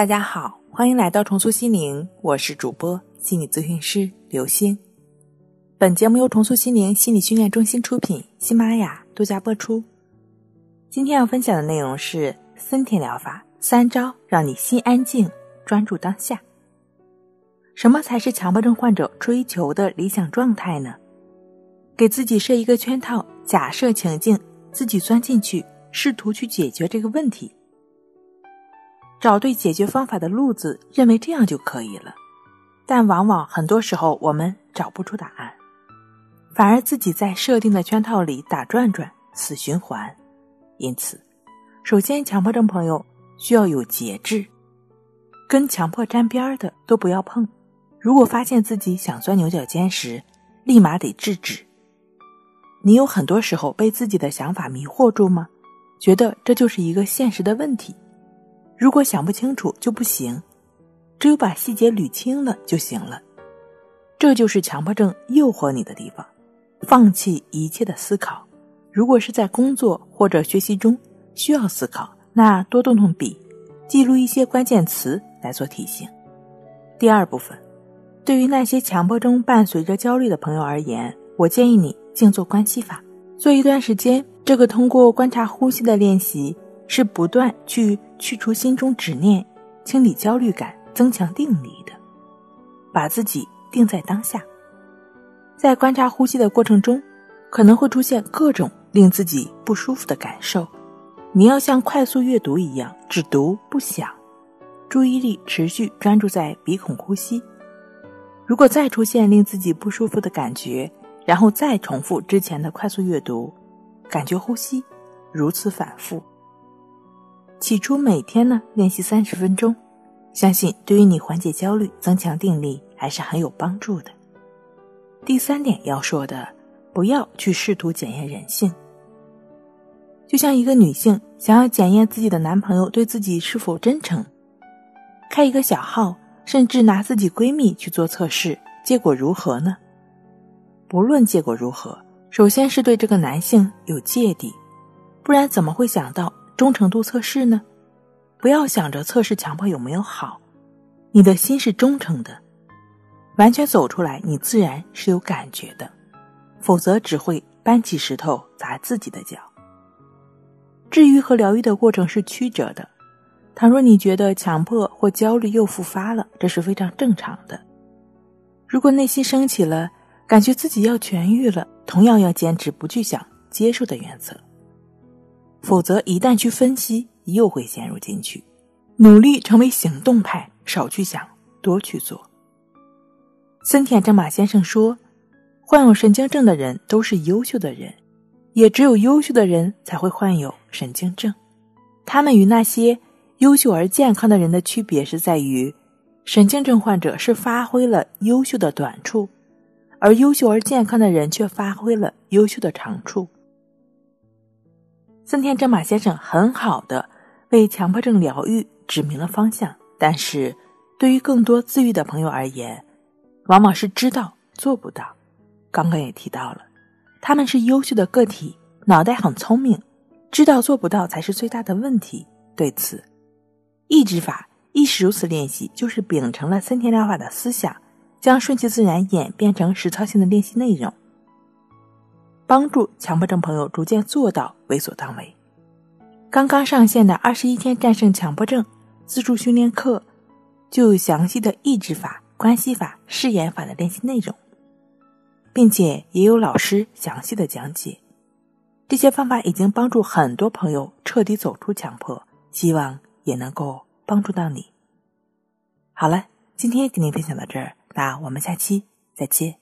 大家好，欢迎来到重塑心灵，我是主播心理咨询师刘星。本节目由重塑心灵心理训练中心出品，喜马拉雅独家播出。今天要分享的内容是森田疗法三招，让你心安静，专注当下。什么才是强迫症患者追求的理想状态呢？给自己设一个圈套，假设情境，自己钻进去，试图去解决这个问题。找对解决方法的路子，认为这样就可以了，但往往很多时候我们找不出答案，反而自己在设定的圈套里打转转，死循环。因此，首先强迫症朋友需要有节制，跟强迫沾边的都不要碰。如果发现自己想钻牛角尖时，立马得制止。你有很多时候被自己的想法迷惑住吗？觉得这就是一个现实的问题。如果想不清楚就不行，只有把细节捋清了就行了。这就是强迫症诱惑你的地方。放弃一切的思考。如果是在工作或者学习中需要思考，那多动动笔，记录一些关键词来做提醒。第二部分，对于那些强迫症伴随着焦虑的朋友而言，我建议你静坐观息法，做一段时间。这个通过观察呼吸的练习。是不断去去除心中执念，清理焦虑感，增强定力的。把自己定在当下，在观察呼吸的过程中，可能会出现各种令自己不舒服的感受。你要像快速阅读一样，只读不想，注意力持续专注在鼻孔呼吸。如果再出现令自己不舒服的感觉，然后再重复之前的快速阅读，感觉呼吸，如此反复。起初每天呢练习三十分钟，相信对于你缓解焦虑、增强定力还是很有帮助的。第三点要说的，不要去试图检验人性。就像一个女性想要检验自己的男朋友对自己是否真诚，开一个小号，甚至拿自己闺蜜去做测试，结果如何呢？不论结果如何，首先是对这个男性有芥蒂，不然怎么会想到？忠诚度测试呢？不要想着测试强迫有没有好，你的心是忠诚的，完全走出来，你自然是有感觉的，否则只会搬起石头砸自己的脚。治愈和疗愈的过程是曲折的，倘若你觉得强迫或焦虑又复发了，这是非常正常的。如果内心升起了感觉自己要痊愈了，同样要坚持不去想接受的原则。否则，一旦去分析，又会陷入进去。努力成为行动派，少去想，多去做。森田正马先生说：“患有神经症的人都是优秀的人，也只有优秀的人才会患有神经症。他们与那些优秀而健康的人的区别是在于，神经症患者是发挥了优秀的短处，而优秀而健康的人却发挥了优秀的长处。”森田正马先生很好的为强迫症疗愈指明了方向，但是对于更多自愈的朋友而言，往往是知道做不到。刚刚也提到了，他们是优秀的个体，脑袋很聪明，知道做不到才是最大的问题。对此，意志法亦是如此练习，就是秉承了森田疗法的思想，将顺其自然演变成实操性的练习内容。帮助强迫症朋友逐渐做到为所当为。刚刚上线的二十一天战胜强迫症自助训练课，就有详细的抑制法、关系法、誓言法的练习内容，并且也有老师详细的讲解。这些方法已经帮助很多朋友彻底走出强迫，希望也能够帮助到你。好了，今天给您分享到这儿，那我们下期再见。